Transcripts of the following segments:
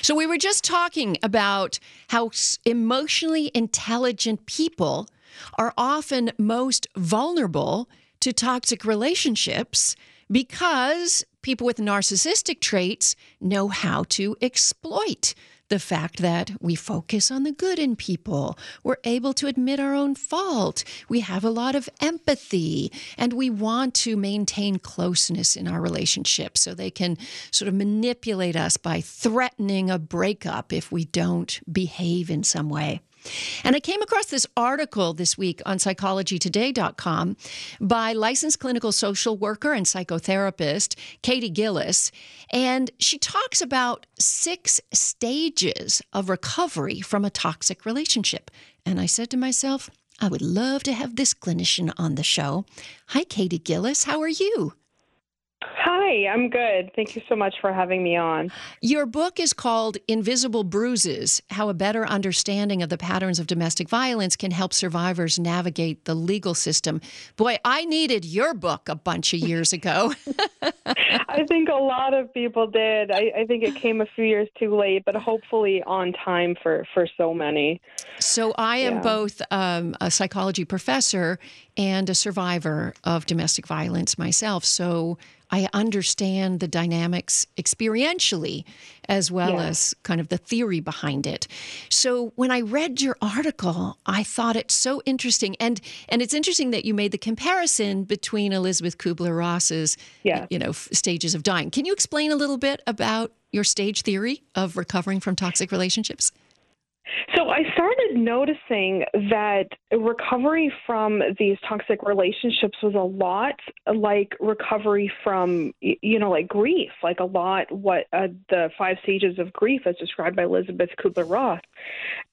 So we were just talking about how emotionally intelligent people are often most vulnerable to toxic relationships because people with narcissistic traits know how to exploit the fact that we focus on the good in people. We're able to admit our own fault. We have a lot of empathy and we want to maintain closeness in our relationships so they can sort of manipulate us by threatening a breakup if we don't behave in some way. And I came across this article this week on psychologytoday.com by licensed clinical social worker and psychotherapist Katie Gillis. And she talks about six stages of recovery from a toxic relationship. And I said to myself, I would love to have this clinician on the show. Hi, Katie Gillis. How are you? Hi, I'm good. Thank you so much for having me on. Your book is called Invisible Bruises How a Better Understanding of the Patterns of Domestic Violence Can Help Survivors Navigate the Legal System. Boy, I needed your book a bunch of years ago. I think a lot of people did. I, I think it came a few years too late, but hopefully on time for, for so many. so, I am Yeah. both um, a psychology professor and a survivor of domestic violence myself. So, I understand the dynamics experientially as well Yeah. as kind of the theory behind it. So when I read your article, I thought it so interesting and and it's interesting that you made the comparison between Elizabeth Kubler-Ross's Yeah. you know stages of dying. Can you explain a little bit about your stage theory of recovering from toxic relationships? So I started noticing that recovery from these toxic relationships was a lot like recovery from, you know, like grief, like a lot what uh, the five stages of grief as described by Elizabeth Kubler-Ross.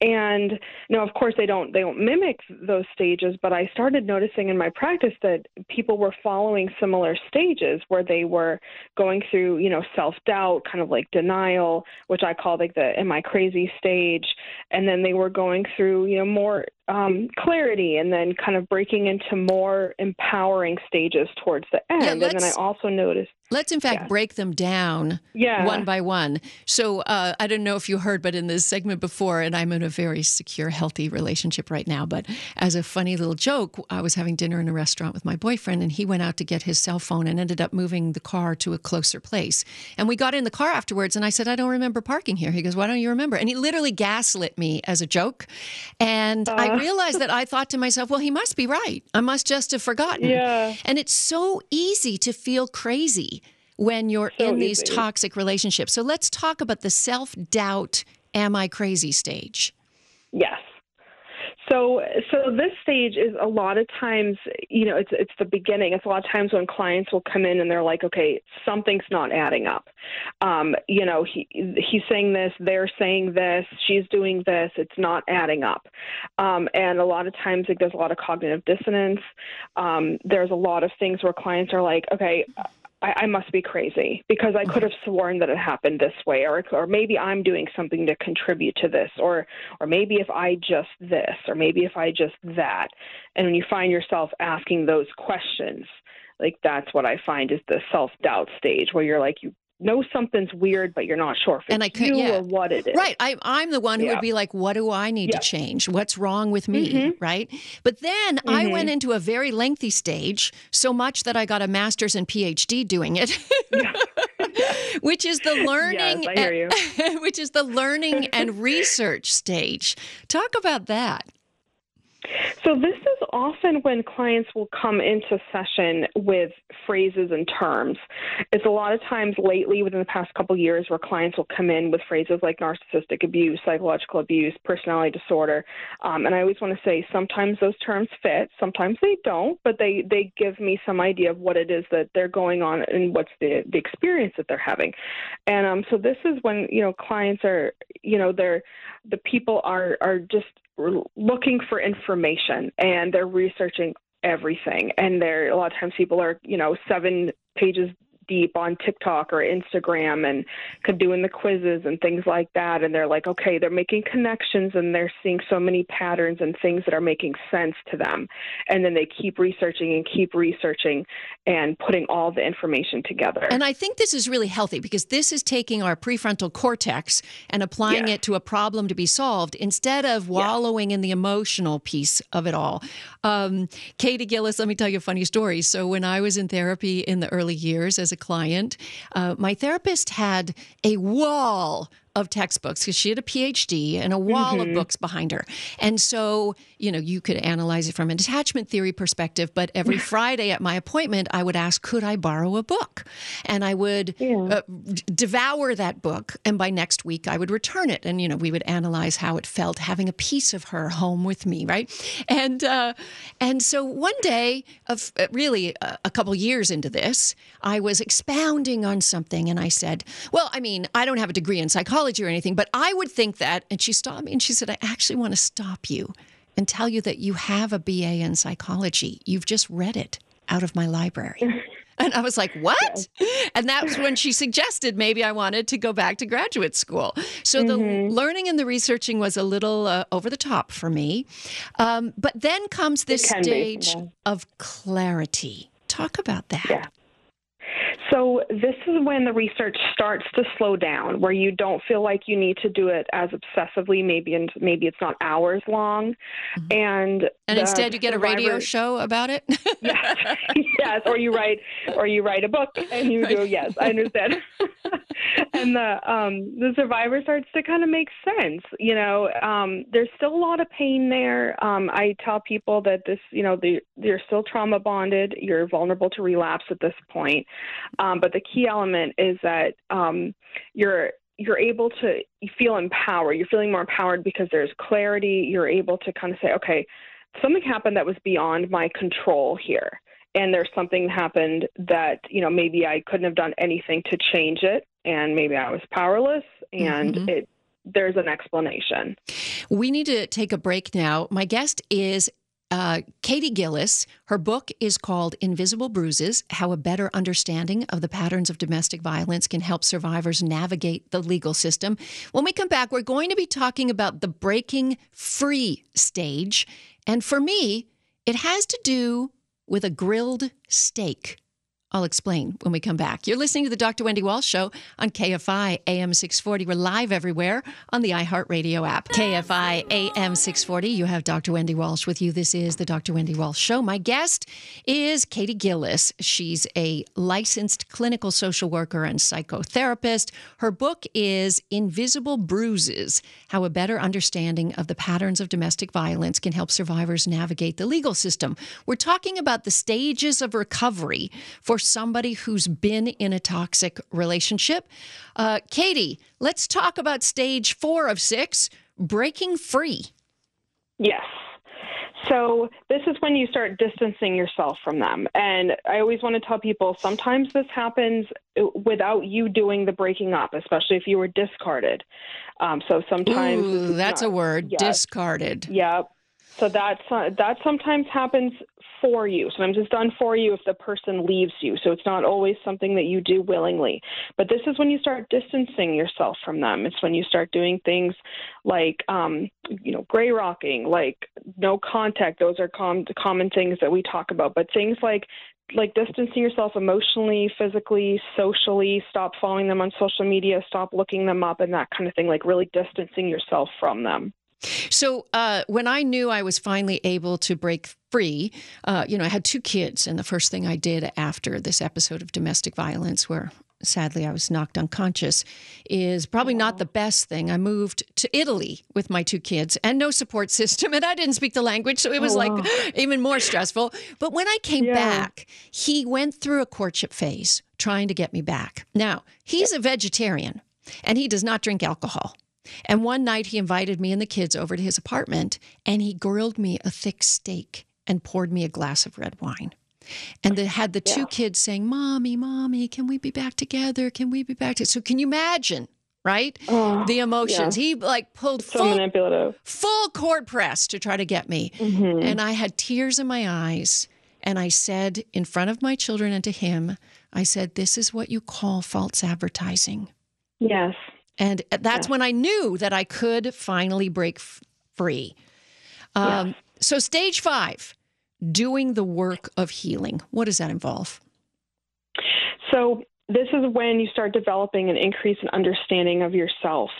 And now, of course, they don't they don't mimic those stages, but I started noticing in my practice that people were following similar stages where they were going through, you know, self doubt, kind of like denial, which I call like the "Am I crazy?" stage, and then they were going through, you know, more um, clarity, and then kind of breaking into more empowering stages towards the end. and then I also noticed, Let's in fact Yeah. break them down yeah, one by one. So uh, I don't know if you heard, but in this segment before, and I'm in a very secure, healthy relationship right now. But as a funny little joke, I was having dinner in a restaurant with my boyfriend, and he went out to get his cell phone and ended up moving the car to a closer place. And we got in the car afterwards, and I said, "I don't remember parking here." He goes, "Why don't you remember?" And he literally gaslit me as a joke, and I realized that I thought to myself, "Well, he must be right. I must just have forgotten." Yeah. And it's so easy to feel crazy when you're So in these easy. toxic relationships. So let's talk about the self doubt, am I crazy stage. Yes. So, so this stage is a lot of times, you know, it's it's the beginning. It's a lot of times when clients will come in and they're like, okay, something's not adding up. Um, you know, he he's saying this, they're saying this, she's doing this. It's not adding up. Um, and a lot of times, like, there's a lot of cognitive dissonance. Um, there's a lot of things where clients are like, okay. I, I must be crazy because I could have sworn that it happened this way, or or maybe I'm doing something to contribute to this, or or maybe if I just this, or maybe if I just that. And when you find yourself asking those questions, like that's what I find is the self doubt stage where you're like you know something's weird, but you're not sure if it's And I could- you yeah. or what it is. Right. I, I'm the one who Yeah. would be like, what do I need Yeah. to change? What's wrong with me? Mhm. Right. But then I Mhm. went into a very lengthy stage, so much that I got a master's and PhD doing it. which is the learning I hear and- which is the learning and research stage. Talk about that. So this is often when clients will come into session with phrases and terms, it's a lot of times lately within the past couple years where clients will come in with phrases like narcissistic abuse, psychological abuse, personality disorder, um, and I always want to say sometimes those terms fit, sometimes they don't, but they they give me some idea of what it is that they're going on and what's the the experience that they're having, and um, so this is when you know clients are you know they're the people are are just looking for information and they're researching everything. And there a lot of times people are you know seven pages deep on TikTok or Instagram and could doing the quizzes and things like that. And they're like, okay, they're making connections and they're seeing so many patterns and things that are making sense to them. And then they keep researching and keep researching and putting all the information together. And I think this is really healthy because this is taking our prefrontal cortex and applying yes. it to a problem to be solved instead of wallowing yes. in the emotional piece of it all. Um, Katie Gillis, let me tell you a funny story. So when I was in therapy in the early years as a client, uh, my therapist had a wall of textbooks because she had a PhD and a wall mm-hmm. of books behind her. And so, you know, you could analyze it from an attachment theory perspective, but every Friday at my appointment, I would ask, could I borrow a book? And I would yeah. uh, devour that book. And by next week, I would return it. And, you know, we would analyze how it felt having a piece of her home with me, right? And, uh, and so one day, of uh, really a, a couple years into this, I was expounding on something and I said, well, I mean, I don't have a degree in psychology psychology or anything, but I would think that. And she stopped me and she said, I actually want to stop you and tell you that you have a BA in psychology. You've just read it out of my library. And I was like, what? And that was when she suggested maybe I wanted to go back to graduate school. So mm-hmm. the learning and the researching was a little uh, over the top for me. Um, but then comes this stage be, yeah. of clarity. Talk about that. Yeah. So, this is when the research starts to slow down, where you don't feel like you need to do it as obsessively. Maybe and maybe it's not hours long, mm-hmm. and and instead you get a radio show about it. yes, yes, or you write or you write a book and you do. Yes, I understand. and the um, the survivor starts to kind of make sense. You know, um, there's still a lot of pain there. Um, I tell people that this, you know, the, you're still trauma bonded. You're vulnerable to relapse at this point. Um, but the key element is that um, you're you're able to feel empowered. You're feeling more empowered because there's clarity. You're able to kind of say, okay, something happened that was beyond my control here. And there's something happened that, you know, maybe I couldn't have done anything to change it and maybe I was powerless and mm-hmm. it there's an explanation. We need to take a break now. My guest is uh, Katie Gillis, her book is called Invisible Bruises How a Better Understanding of the Patterns of Domestic Violence Can Help Survivors Navigate the Legal System. When we come back, we're going to be talking about the breaking free stage. And for me, it has to do with a grilled steak. I'll explain when we come back. You're listening to the Dr. Wendy Walsh Show on KFI AM 640. We're live everywhere on the iHeartRadio app. KFI AM 640. You have Dr. Wendy Walsh with you. This is the Dr. Wendy Walsh Show. My guest is Katie Gillis. She's a licensed clinical social worker and psychotherapist. Her book is Invisible Bruises How a Better Understanding of the Patterns of Domestic Violence Can Help Survivors Navigate the Legal System. We're talking about the stages of recovery for somebody who's been in a toxic relationship. Uh, Katie, let's talk about stage four of six breaking free. Yes. So this is when you start distancing yourself from them. And I always want to tell people sometimes this happens without you doing the breaking up, especially if you were discarded. Um, so sometimes Ooh, that's not, a word, discarded. Yep. So that's uh, that sometimes happens for you. Sometimes it's done for you if the person leaves you. So it's not always something that you do willingly. But this is when you start distancing yourself from them. It's when you start doing things like, um, you know, gray rocking, like no contact. Those are com- common things that we talk about. But things like like distancing yourself emotionally, physically, socially, stop following them on social media, stop looking them up, and that kind of thing, like really distancing yourself from them. So uh, when I knew I was finally able to break free, uh, you know, I had two kids, and the first thing I did after this episode of domestic violence, where sadly I was knocked unconscious, is probably not the best thing. I moved to Italy with my two kids and no support system, and I didn't speak the language, so it was like even more stressful. But when I came Yeah. back, he went through a courtship phase trying to get me back. Now, he's a vegetarian and he does not drink alcohol. And one night he invited me and the kids over to his apartment and he grilled me a thick steak and poured me a glass of red wine. And they had the two kids saying, Mommy, Mommy, can we be back together? Can we be back together? So can you imagine, right? Oh, the emotions. He like pulled so full, manipulative. full cord press to try to get me. Mm-hmm. And I had tears in my eyes. And I said in front of my children and to him, I said, This is what you call false advertising. Yes. And that's when I knew that I could finally break f- free. Um, So, stage five, doing the work of healing. What does that involve? So this is when you start developing an increase in understanding of yourself,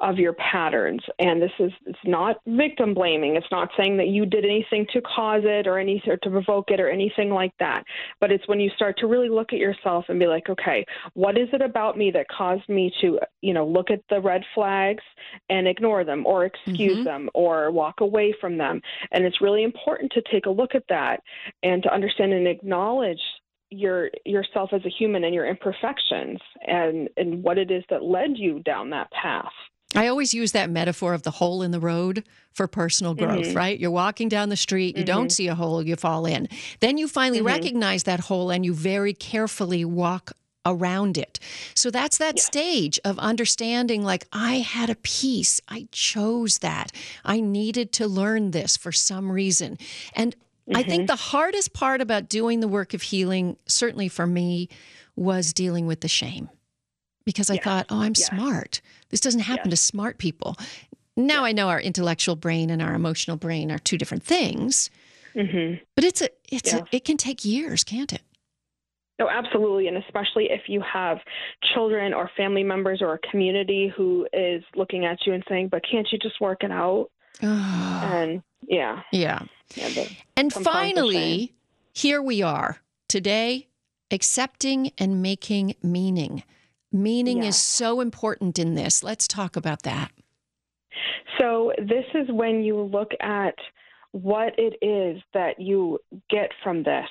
of your patterns. And this is it's not victim blaming. It's not saying that you did anything to cause it or any or to provoke it or anything like that. But it's when you start to really look at yourself and be like, okay, what is it about me that caused me to, you know, look at the red flags and ignore them or excuse mm-hmm. them or walk away from them. And it's really important to take a look at that and to understand and acknowledge your yourself as a human and your imperfections and and what it is that led you down that path. I always use that metaphor of the hole in the road for personal mm-hmm. growth, right? You're walking down the street, you don't mm-hmm. see a hole, you fall in. Then you finally mm-hmm. recognize that hole and you very carefully walk around it. So that's that stage of understanding like I had a piece. I chose that. I needed to learn this for some reason. And I think the hardest part about doing the work of healing, certainly for me, was dealing with the shame because I thought, oh, I'm smart. This doesn't happen to smart people. Now I know our intellectual brain and our emotional brain are two different things, Mm-hmm. but it's a it's a, it can take years, can't it? No, absolutely, and especially if you have children or family members or a community who is looking at you and saying, "But can't you just work it out?" And yeah, yeah. yeah, And compounds the shame. finally, here we are today, accepting and making meaning. Meaning is so important in this. Let's talk about that. So this is when you look at what it is that you get from this.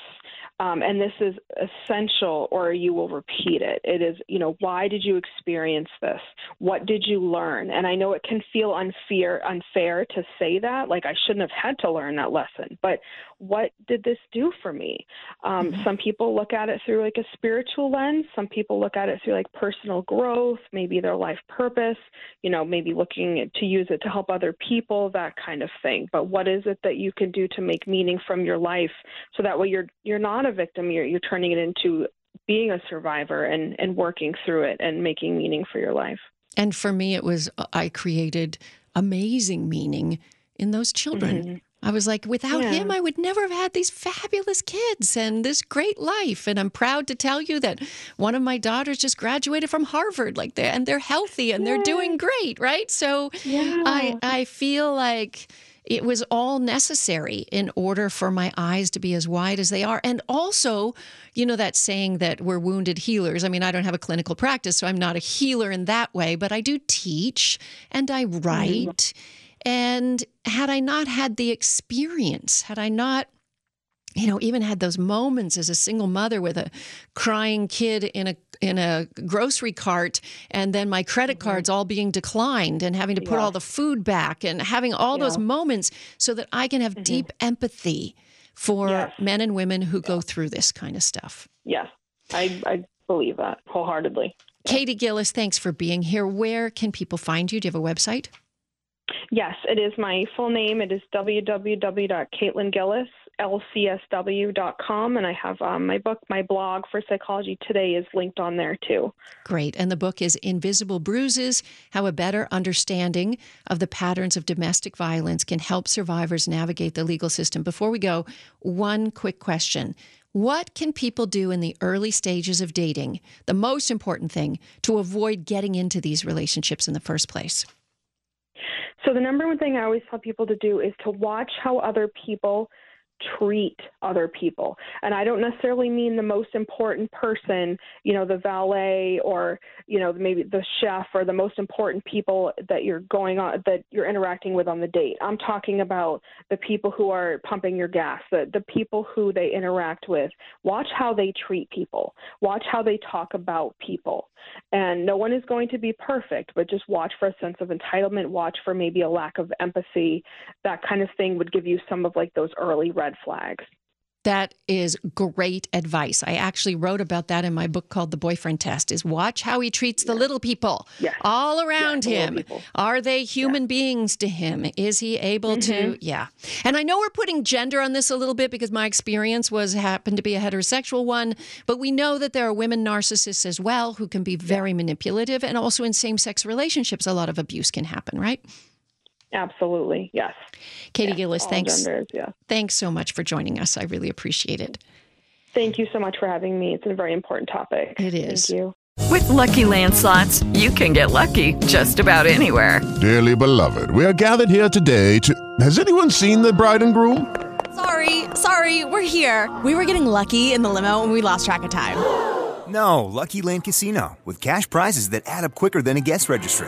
Um, and this is essential, or you will repeat it. It is, you know, why did you experience this? What did you learn? And I know it can feel unfair, unfair to say that, like I shouldn't have had to learn that lesson. But what did this do for me? Um, Some people look at it through like a spiritual lens. Some people look at it through like personal growth, maybe their life purpose. You know, maybe looking to use it to help other people, that kind of thing. But what is it that you can do to make meaning from your life, so that way you're you're not a victim. You're you're turning it into being a survivor and and working through it and making meaning for your life. And for me, it was I created amazing meaning in those children. Mm-hmm. I was like, without Yeah. him, I would never have had these fabulous kids and this great life. And I'm proud to tell you that one of my daughters just graduated from Harvard, like they and they're healthy and they're doing great, right? So I I feel like it was all necessary in order for my eyes to be as wide as they are. And also, you know, that saying that we're wounded healers. I mean, I don't have a clinical practice, so I'm not a healer in that way, but I do teach and I mm-hmm. write. And had I not had the experience, had I not you know even had those moments as a single mother with a crying kid in a in a grocery cart and then my credit mm-hmm. cards all being declined and having to put all the food back and having all those moments so that I can have mm-hmm. deep empathy for Yes. men and women who go through this kind of stuff. Yes, I I believe that wholeheartedly. Katie Gillis, thanks for being here. Where can people find you? Do you have a website? Yes, it is my full name. It is www.caitlingillislcsw.com, and I have um, my book, my blog for Psychology Today is linked on there too. Great. And the book is Invisible Bruises How a Better Understanding of the Patterns of Domestic Violence Can Help Survivors Navigate the Legal System. Before we go, one quick question. What can people do in the early stages of dating, the most important thing, to avoid getting into these relationships in the first place? So the number one thing I always tell people to do is to watch how other people treat other people. And I don't necessarily mean the most important person, you know, the valet or, you know, maybe the chef or the most important people that you're going on that you're interacting with on the date. I'm talking about the people who are pumping your gas, the the people who they interact with. Watch how they treat people. Watch how they talk about people. And no one is going to be perfect, but just watch for a sense of entitlement, watch for maybe a lack of empathy. That kind of thing would give you some of like those early red flags. That is great advice. I actually wrote about that in my book called The Boyfriend Test is watch how he treats the little people all around little him. Are they human beings to him? Is he able to Mm-hmm. yeah. And I know we're putting gender on this a little bit because my experience was happened to be a heterosexual one, but we know that there are women narcissists as well who can be very manipulative and also in same-sex relationships a lot of abuse can happen, right? Absolutely. Yes. Katie Yes, Gillis, all thanks. genders, yeah. Thanks so much for joining us. I really appreciate it. Thank you so much for having me. It's a very important topic. It is. Thank you. With Lucky Land slots, you can get lucky just about anywhere. Dearly beloved, we are gathered here today to. Has anyone seen the bride and groom? Sorry, sorry, we're here. We were getting lucky in the limo and we lost track of time. No, Lucky Land Casino, with cash prizes that add up quicker than a guest registry.